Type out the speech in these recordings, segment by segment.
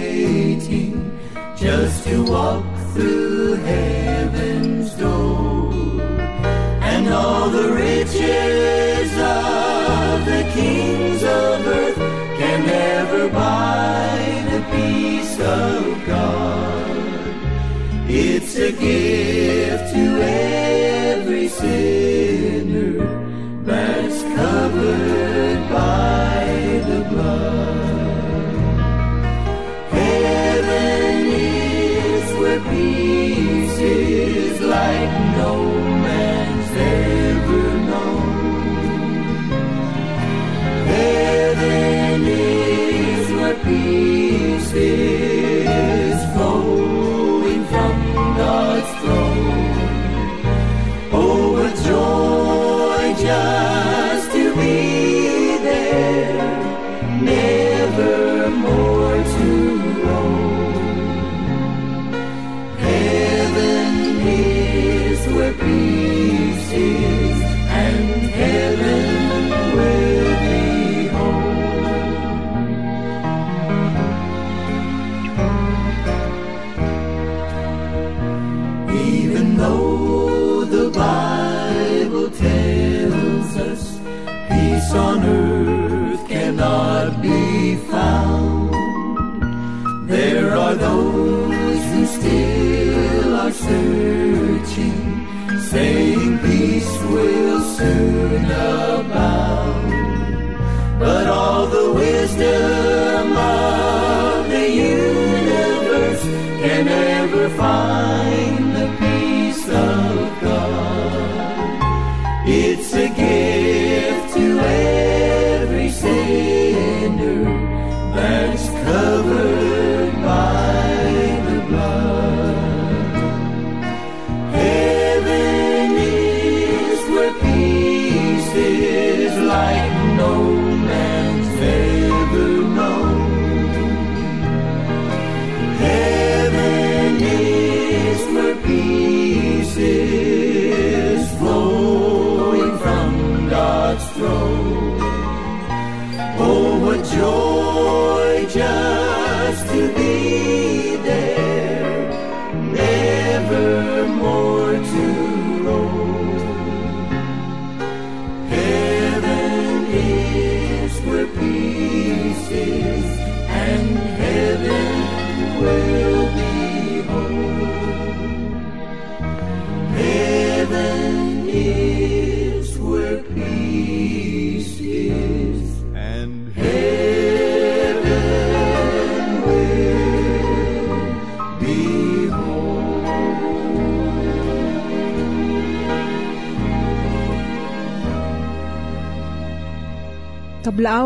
Waiting just to walk through heaven's door and all the riches of the kings of earth can never buy the peace of God. It's a gift to every sinner Christ.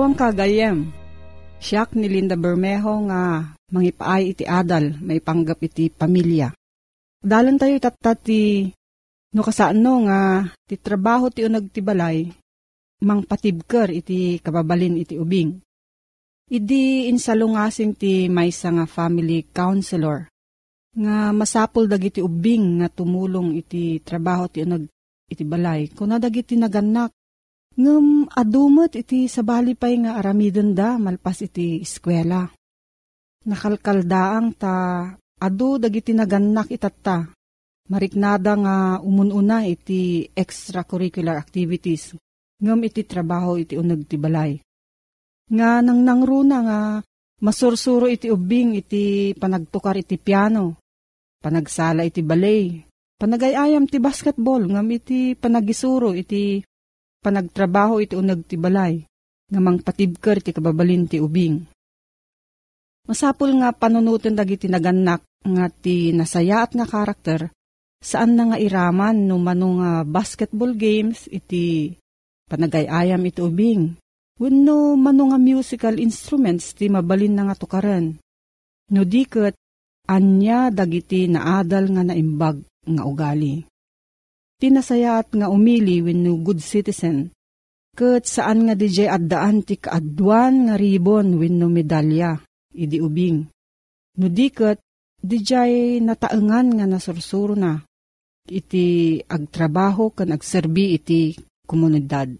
Kablaawang kagayem. Siyak ni Linda Bermejo nga mangipaay iti adal, may panggap iti pamilya. Dalan tayo no kasaan no nga ti trabaho ti unag ti balay, mang patibker iti kababalin iti ubing. Idi insalungasing ti maysa nga family counselor nga masapol dagiti ubing nga tumulong iti trabaho ti unag iti balay. Kuna dagiti naganak Ngem adumot iti sabali pay nga aramidon da malpas iti eskwela. Nakalkaldaang ta adu dagiti nagannak itatta. Mariknada nga umununa iti extracurricular activities. Ngem iti trabaho iti uneg ti balay. Nga nang nangruna nga masursuro iti ubing iti panagtukar iti piano. Panagsala iti balay. Panagayayam ti basketball ngam iti panagisuro iti panagtrabaho iti unag ti balay, nga mang patibker ti kababalin ti ubing. Masapul nga panunutin dagiti naganak nga ti nasaya at nga karakter, saan na nga iraman no mano nga basketball games iti panagayayam iti ubing. Wenno mano nga musical instruments ti mabalin na nga tukaran. No diket, anya dagiti naadal nga naimbag nga ugali tinasayat nga umili wenno good citizen. Kat saan nga DJ addaan ti kaadwan nga ribon wenno medalya, idi ubing. No diket, DJ nataengan nga nasursuro na, iti agtrabaho kan agserbi iti komunidad.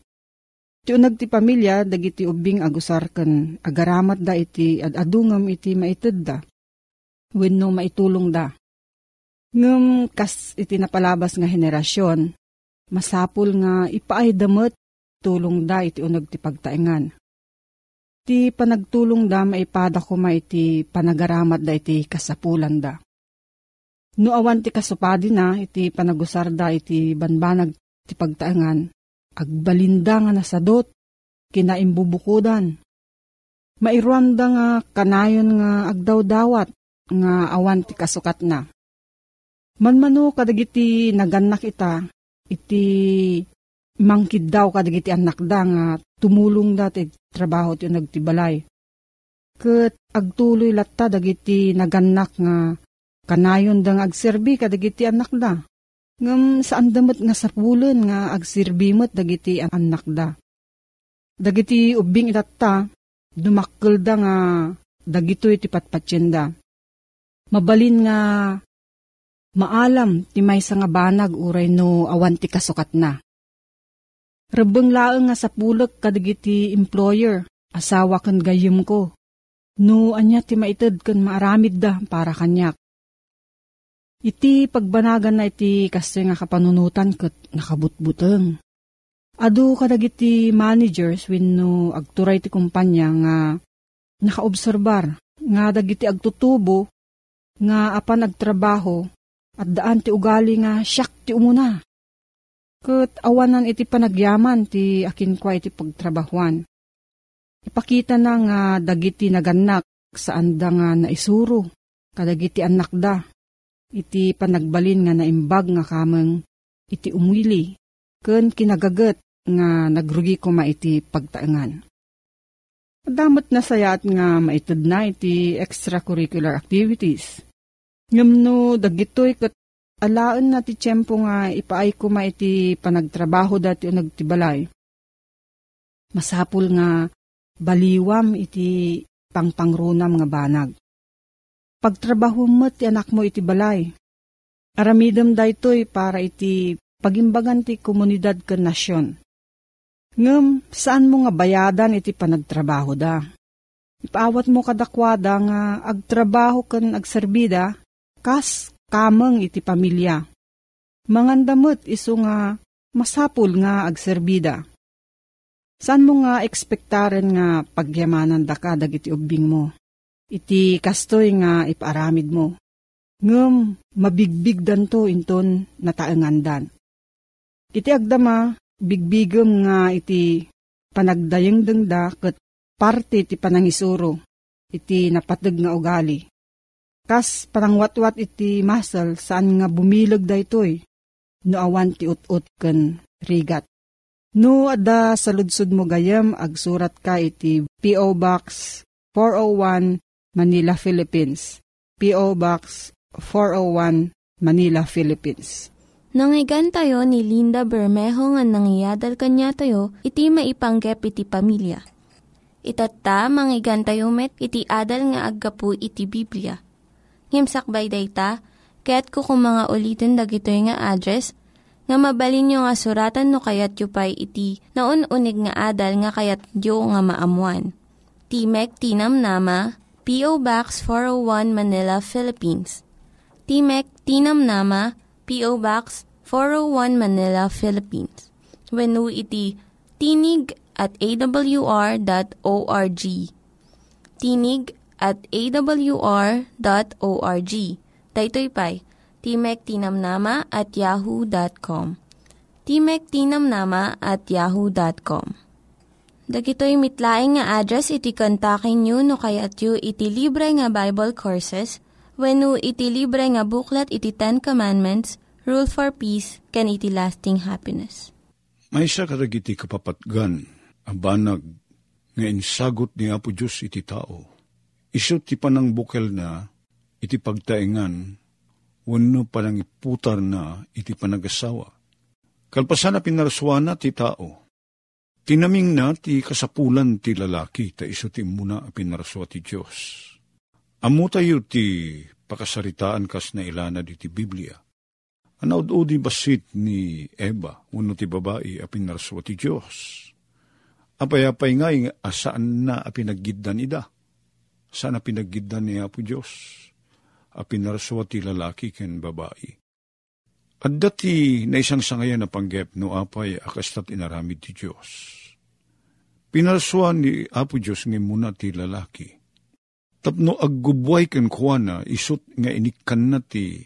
Ti unag ti pamilya, dagiti ubing agusar kan agaramat da iti adadungam iti maited da. Wenno maitulong da. Ngem kas iti napalabas nga henerasyon, masapul nga ipaay damot tulong da iti unag ti pagtaengan. Ti panagtulong da maipada ko ma iti panagaramat da iti kasapulan da. No awan ti kasupadi na iti panagusar da iti banbanag ti pagtaengan, agbalinda nga nasadot, kinaimbubukudan. Mairuan da nga kanayon nga agdaw-dawat nga awan ti kasukat na Manmano kadagiti naganak ita, iti mangkid daw kadagiti anak da nga tumulong da ti trabaho ti nagtibalay. Kat agtuloy latta dagiti naganak nga kanayon da nga agserbi kadagiti anak da. Ngam saan damat nga sapulan nga agsirbimot dagiti anak da. Dagiti ubing itatta, dumakkel da nga dagito iti patpatsyenda. Mabalin nga Maalam ti may nga banag uray no awan ti kasukat na. Rebeng laeng nga sa pulak kadagiti employer, asawa kan gayem ko. No anya ti maited kan maaramid da para kanyak. Iti pagbanagan na iti kasi nga kapanunutan kat nakabutbuteng. Adu kadagiti managers wenno agturay ti kumpanya nga nakaobserbar nga dagiti agtutubo nga apan agtrabaho at daan ti ugali nga siyak ti umuna. Kat awanan iti panagyaman ti akin kwa iti pagtrabahuan. Ipakita na nga dagiti naganak saan da nga naisuro, kadagiti anak da. Iti panagbalin nga naimbag nga kameng iti umwili, ken kinagagat nga nagrugi ko ma iti pagtaengan. Damot na sayat nga maitid na iti extracurricular activities Ngam no, dagitoy kat alaan na ti tiyempo nga ipaay ko ma iti panagtrabaho dati o nagtibalay. Masapul nga baliwam iti pangpangrunam nga banag. Pagtrabaho mo ti anak mo iti balay. Aramidam daytoy para iti pagimbagan ti komunidad ken nasyon. Ngem, saan mo nga bayadan iti panagtrabaho da? Ipaawat mo kadakwada nga agtrabaho ken agserbida, kas kameng iti pamilya. Mangandamot iso nga masapul nga agserbida. San mo nga ekspektaren nga pagyamanan da ka dagiti ubing mo? Iti kastoy nga iparamid mo. Ngem, mabigbig danto inton nataengandan. Iti agdama, bigbigem nga iti panagdayeng dengda ket parte iti panangisuro, iti napateg nga ugali. Kas parangwatwat iti masal saan nga bumilag da itoy, no awan ti ut-ut ken rigat. No, ada sa ludsud mo gayam, agsurat ka iti P.O. Box 401 Manila, Philippines. P.O. Box 401 Manila, Philippines. Nangyigan tayo ni Linda Bermejo nga nangyadal kanya tayo, iti maipanggep iti pamilya. Itatta, manggigan tayo met, iti adal nga aggapu iti Biblia. Ngimsakbay day ta, kaya't kukumanga ulitin dagito nga address nga mabalin nyo nga suratan no kayat yu pa'y iti na unig nga adal nga kayat yu nga maamuan. Timek Tinam Nama, P.O. Box 401 Manila, Philippines. Timek Tinam Nama, P.O. Box 401 Manila, Philippines. When iti tinig at awr.org. Tinig at awr.org. Daytoy pa'y Timek Tinamnama at yahoo.com. Timek Tinamnama at yahoo.com. Dagitoy mitlaing nga address iti kontakin nyo no kayat yu iti libre nga Bible Courses when no iti libre nga buklat iti Ten Commandments, Rule for Peace, can iti lasting happiness. May isa karagiti kapapatgan, ang banag, nga insagot ni Apo Diyos iti tao. Iso ti panang bukel na, iti pagtaingan, wano palang iputar na iti panagasawa. Kalpasan na pinaraswana ti tao. Tinaming na ti kasapulan ti lalaki, ta iso ti muna a pinaraswa ti Diyos. Amo tayo ti pakasaritaan kas na ilana di Biblia. Anaud-udi basit ni Eva, wano ti babae a pinaraswa ti Diyos. Apay-apay nga asaan na a pinaggidan ida. Saan a pinaggidan ni Apo Diyos? a pinaraswa lalaki ken babae. At dati na isang sangayan na panggep no apay akastat inaramid ti Diyos. Pinaraswa ni Apo Diyos nga muna ti lalaki. Tapno aggubway ken kuana isut nga inikan na ti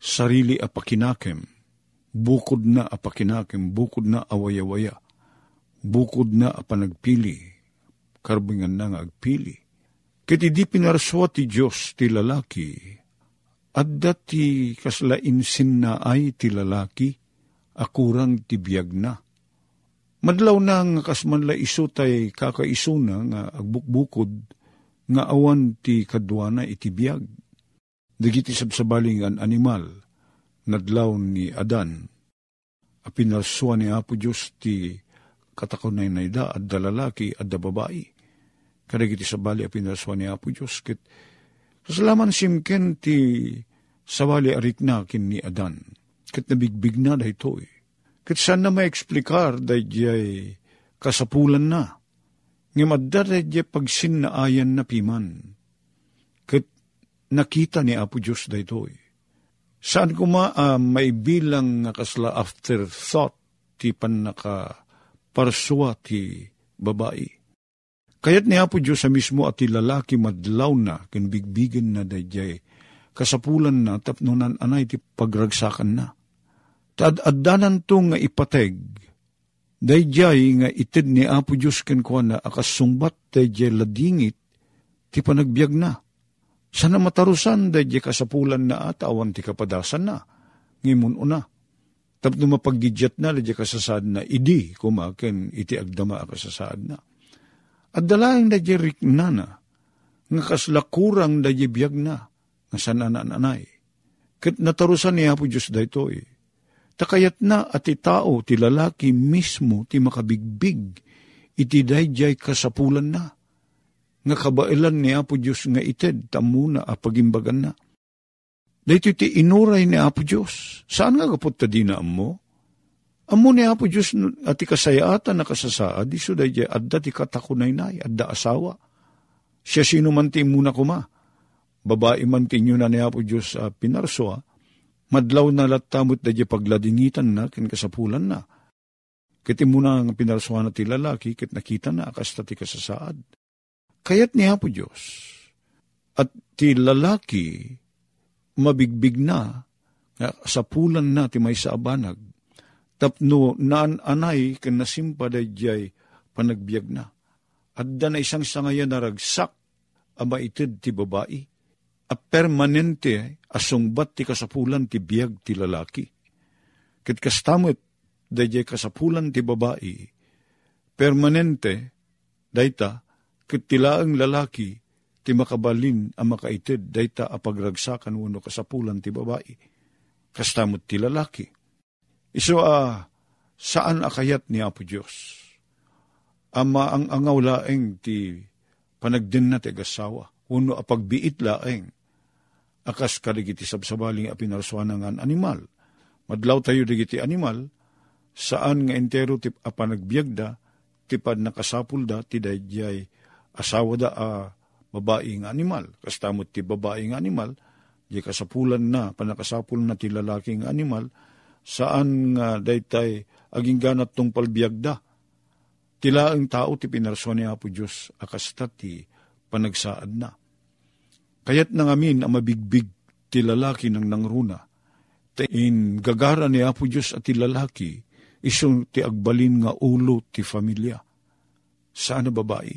sarili apakinakem. Bukod na apakinakem, bukod na awaya-waya. Bukod na apanagpili. Karbingan na nga agpili Kiti di pinaraswa ti Diyos ti lalaki, at dati kaslainsin na ay ti lalaki, akurang ti biyag na. Madlaw na nga kasman la iso tay kakaiso na nga agbukbukod, nga awan ti kadwana iti biyag. Dagiti sabsabaling an animal, nadlaw ni Adan, a pinaraswa ni Apo Diyos ti katakunay na ida at dalalaki at da babae kadagiti sabali a pinaswa ni Apo Diyos. Kit, kasalaman simken ti sabali arik na kin ni Adan. Kit nabigbig na da ito eh. Kit saan na maeksplikar da jay kasapulan na. Ngamadda da jay pagsin na ayan na piman. Kit nakita ni Apo Diyos da ito eh. Saan kuma uh, may bilang nga kasla afterthought ti panaka parswa ti babae Kayat niya po Diyos sa mismo at lalaki madlaw na, ken bigbigan na dayjay, kasapulan na, tapnunan anay ti pagragsakan na. Tad addanan to nga ipateg, dayjay nga itid ni Apo Diyos ken kwa na akasungbat dayjay ladingit, ti panagbiag na. Sana matarusan dayjay kasapulan na at awan ti kapadasan na, ngimun una. Tapno mapaggidyat na, dayjay kasasad na, idi kumaken iti agdama akasasaad na at dalaing da jerik nana, nga kaslakurang da biyag na, nga sanananay. Kat natarusan niya po Diyos da ito eh. Takayat na at tao, ti lalaki mismo, ti makabigbig, iti dayjay kasapulan na. Nga kabailan niya po Diyos nga ited, tamuna a pagimbagan na. Dahito ti inuray ni Apo Diyos. Saan nga kapot ta di mo? Amo ni Apo Diyos at ikasayata na kasasaad, iso da jay adda ti katakunay na, adda asawa. Siya sino man ti muna kuma. Babae man ti na ni Apo Diyos uh, pinarso, madlaw na latamot da jay pagladingitan na, kin kasapulan na. Kiti muna ang pinarsoan na ti lalaki, kit nakita na akasta ti kasasaad. Kayat ni Apo Diyos, at ti lalaki, mabigbig na, sa na ti may sa abanag, tapno naan anay ken nasimpa jay panagbiag na. Adda na isang sangayan na ragsak ama itid ti babae. A permanente asungbat ti kasapulan ti biag ti lalaki. Ket kastamot dayjay kasapulan ti babae, permanente, dayta, ket tilaang lalaki, ti makabalin ang makaitid, dayta apagragsakan wano kasapulan ti babae. Kastamot ti lalaki. Iso a, uh, saan akayat ni Apo Diyos? Ama ang angaw laeng ti panagdin na ti gasawa, uno apagbiit laeng, akas kaligiti sabsabaling a pinarsuanangan animal. Madlaw tayo digiti animal, saan nga entero ti apanagbiagda, tipad nakasapul da, ti dayjay asawa da a babae nga animal. Kastamot ti babae nga animal, di kasapulan na, panakasapul na ti lalaking animal, saan nga daytay aging ganat tong palbiagda. Tila ang tao ti pinarso ni Apo Diyos, akasta ti panagsaad na Kayat nang amin ang mabigbig ti lalaki ng nangruna. In gagara ni Apo Diyos at ti lalaki, isong ti agbalin nga ulo ti familia. Sana babae.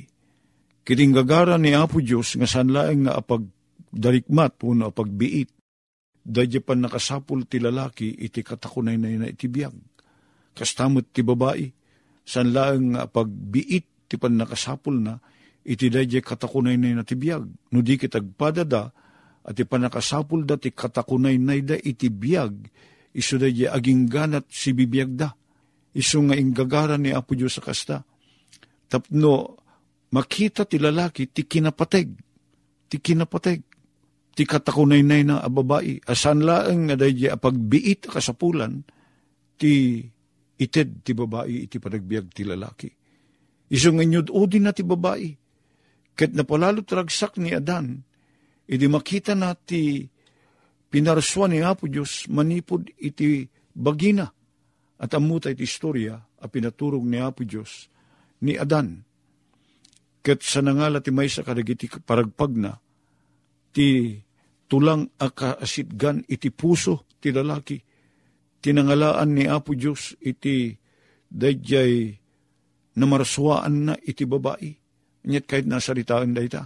Kiting gagara ni Apo Diyos nga sanlaeng nga apag darikmat puno apagbiit. Dadya pa nakasapul ti lalaki iti katakunay na na itibiyag. Kastamot ti babae. Sanlaeng nga apagbiit ti pan nakasapul na iti dayjay katakunay na natibiyag. No di kitagpadada, at ipanakasapul da ti katakunay na da iti biyag, iso dayjay aging ganat si bibiyag da. Iso nga inggagara ni Apo Diyos sa kasta. Tapno, makita ti lalaki ti kinapateg, ti kinapateg, ti katakunay na na babae, asan laeng nga dayjay apagbiit kasapulan, ti ited ti babae iti panagbiag ti lalaki. Iso nga nyud udin na ti babae, Ket napalalo tragsak ni Adan, idi makita na ti pinarswa ni Apo Diyos manipod iti bagina at amuta iti istorya a pinaturog ni Apo Diyos ni Adan. Ket sa nangala ti may sa kadagiti paragpag na, ti tulang akaasitgan iti puso ti lalaki. Tinangalaan ni Apo Diyos iti dayjay namarswaan na iti babae Nyet kahit nasaritaan da ita.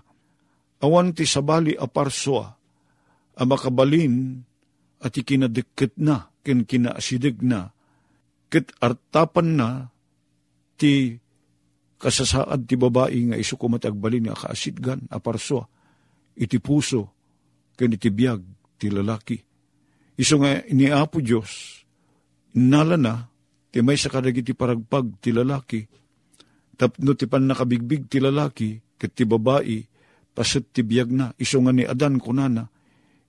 Awan ti sabali aparswa, a makabalin at ikinadikit na, kin kinaasidig na, kit artapan na ti kasasaad ti babae nga iso kumatagbalin nga kaasidgan, aparswa, iti puso, kin iti biyag ti lalaki. Iso nga ni Apo Diyos, nala na, ti may sa kadagiti paragpag ti lalaki, Tapno ti pan nakabigbig ti lalaki, ket ti babae, pasit ti biyag na, iso nga ni Adan kunana,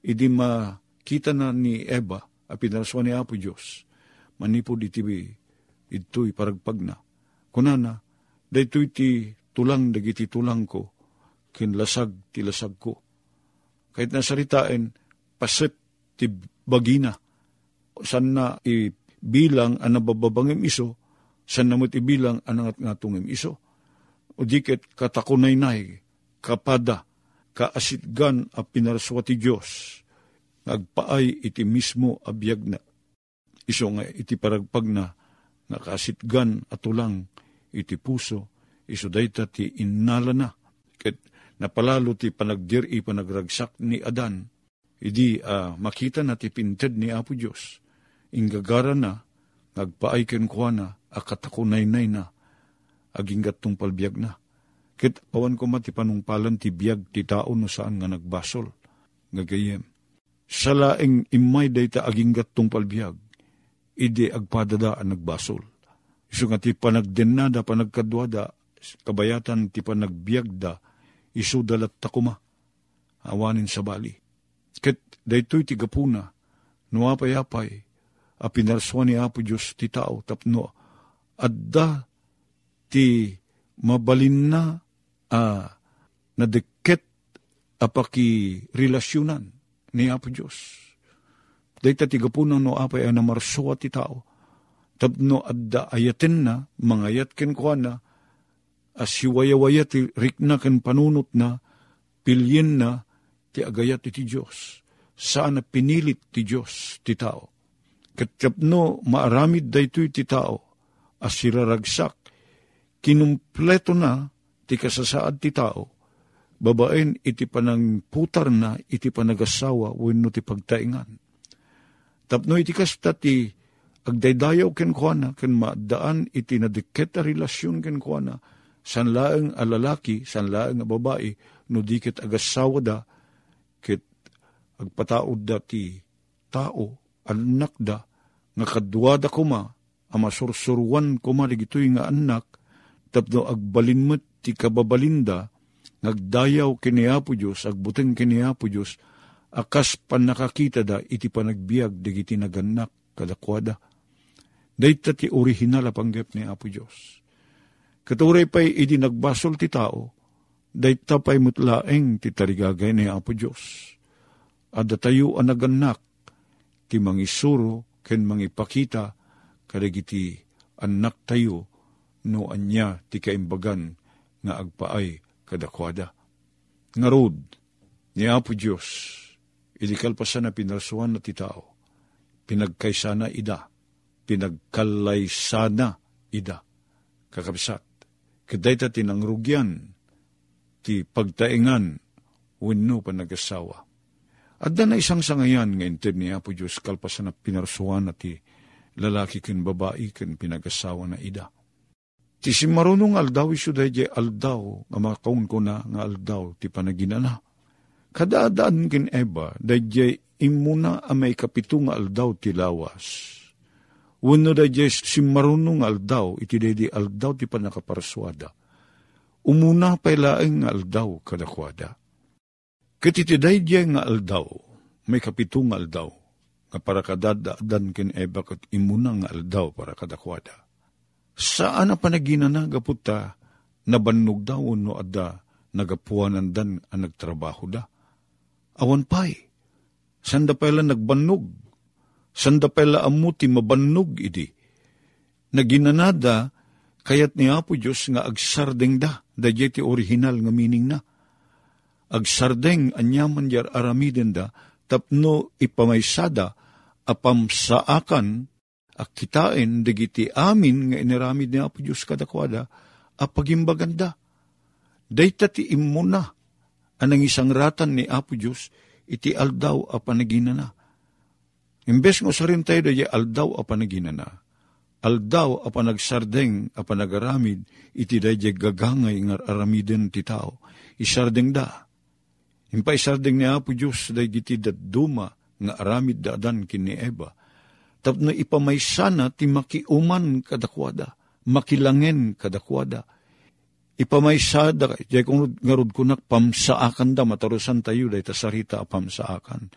idi makita na ni Eva, a pinaraswa ni Apo Diyos, manipod iti ito'y paragpag na. Kunana, daytoy ti tulang dagiti tulang ko, kinlasag ti lasag ko. Kahit nasaritain, pasit ti bagina, san na ibilang ang nabababangim iso, San namot ibilang anangat nga tungim iso. O diket katakunay-nay, kapada, kaasitgan a pinaraswa ti Diyos, nagpaay iti mismo abiyag na. Iso nga iti paragpag na, nakasitgan at tulang iti puso, iso dayta ti innala na. Ket napalalo ti panagdiri panagragsak ni Adan, idi uh, makita na ti pinted ni Apo Diyos. Inggagara na, nagpaay ken na, akatakunaynay na, aging gatong palbiag na. Kit awan ko mati panungpalan ti biag ti tao no saan nga nagbasol, nga gayem. Sa laeng imay dayta aging gatong palbiag, ide agpadada ang nagbasol. Iso nga ti panagdenada, panagkadwada, kabayatan ti panagbiagda, iso dalat takuma, awanin sa bali. Ket daytoy ti gapuna, nuapay-apay, a pinarswa ni Apo Diyos ti tao tapno adda ti mabalin na uh, nadeket apaki relasyonan ni Apo Diyos. Dahita ti gapunan no apay ay namarso ti tao. Tapno adda ayaten na, mangayat ken kwa na, as siwayawaya ti rikna ken panunot na, pilyin na, ti agayat ti Diyos. Saan na pinilit ti Diyos ti tao. Katapno maaramid daytoy ti tao, as siraragsak, kinumpleto na ti kasasaad ti tao, babaen iti panang putar na iti panagasawa wenno ti pagtaingan. Tapno iti kasta ti agdaydayaw ken kuana, ken maadaan iti nadikit a relasyon ken kuana, san laeng a lalaki, san laeng a babae, no dikit agasawa da, kit agpataod da ti tao, anak da, nga kadwada kuma, ama sursurwan kuma ligitoy nga anak, tapno agbalinmet ti kababalinda, nagdayaw kiniapo Diyos, agbuteng kiniapo Diyos, akas pan nakakita da iti panagbiag digiti naganak kadakwada. Dayta ti original a panggap ni Apo Diyos. Katuray pa'y idi nagbasol ti tao, dayta pa'y mutlaeng ti tarigagay ni Apo Diyos. Ada tayo ang naganak, ti mangisuro, ken mangipakita, kadagiti anak tayo, no anya ti kaimbagan nga agpaay kadakwada. Ngarod, ni Apo Diyos, idikal pa na pinarsuan na ti tao, pinagkaysana ida, pinagkalaysana ida, kakabsat, kaday ta tinangrugyan, ti pagtaingan, wenno pa nagasawa. At na isang sangayan nga inted ni Apo Diyos kalpasan na pinarsuan na ti lalaki ken babae ken pinagasawa na ida. Ti si marunong aldaw iso dayjay aldaw nga makaun ko na nga aldaw ti panaginana. Kadaadaan ken Eva dayjay imuna a may kapito nga aldaw ti lawas. Wano dayjay si marunong aldaw iti daydi aldaw ti panakaparaswada. Umuna pa ilaeng nga aldaw kadakwada Katitiday diya nga aldaw, may kapito nga aldaw, nga para kadadaadan ken eba kat imuna nga aldaw para kadakwada. Saan na panaginana gaputa, nabannog daw no ada, nagapuanan dan ang nagtrabaho da. Awan pa'y, sanda pala nagbannog, sanda pala amuti mabannog idi. Naginanada, kayat ni Apo Diyos nga agsardeng da, da ti original nga meaning na agsardeng anyaman jar aramiden da, tapno ipamaysada, apam saakan, akitain, digiti amin nga iniramid ni Apo Diyos kadakwada, apagimbaganda. Dayta ti imuna, anang isang ratan ni Apo Diyos, iti aldaw a panaginana. Imbes ngo sa rin tayo dahi aldaw a panaginana, aldaw a panagsardeng a panagaramid, iti dahi gagangay nga aramiden ti tao, isardeng da, Impaisardeng ni Apo Diyos day giti duma nga aramid daadan kini Eva. Tapno ipamaysana ti makiuman kadakwada, makilangen kadakwada. Ipamaysada, jay kung ngarod kunak pamsaakan da, matarusan tayo day tasarita pamsaakan.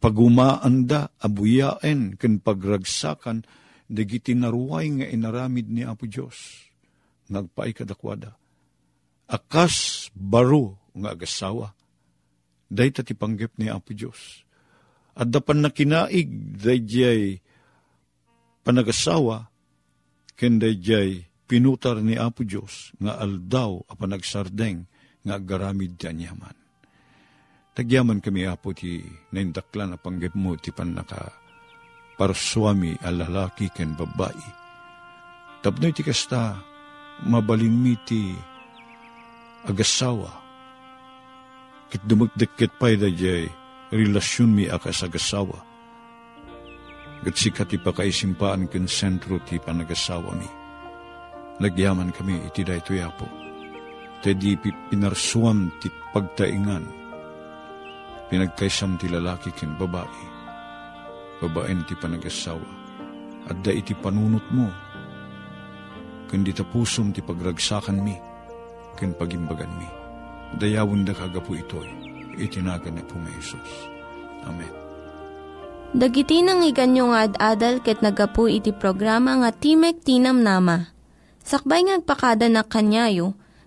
Pagumaan da, abuyaen, ken pagragsakan, dagiti naruway nga inaramid ni Apo Diyos. Nagpaay kadakwada. Akas baro nga agasawa day ti panggap ni Apo Diyos. At dapan na kinaig, day panagasawa, ken day pinutar ni Apo Diyos, nga aldaw a panagsardeng, nga garamid ti anyaman. Tagyaman kami, Apo, ti naindakla na panggap mo, ti panaka paraswami a lalaki ken babae. Tapno ti kasta, mabalin mi ti agasawa, Kit dumagdikit pa'y da relasyon mi akas agasawa. Gat sikat ipakaisimpaan ken sentro ti panagasawa mi. Nagyaman kami iti da ito yapo. Te di pinarsuam ti pagtaingan. Pinagkaisam ti lalaki ken babae. Babaen ti panagasawa. At da iti panunot mo. Ken di tapusom ti pagragsakan mi. Ken pagimbagan mi dayawon da kagapu itoy, itinagan na po. Amen. Dagiti nang iganyo nga ad-adal ket nagapu iti programa nga Timek Tinam Nama. Sakbay ngagpakada na kanyayo,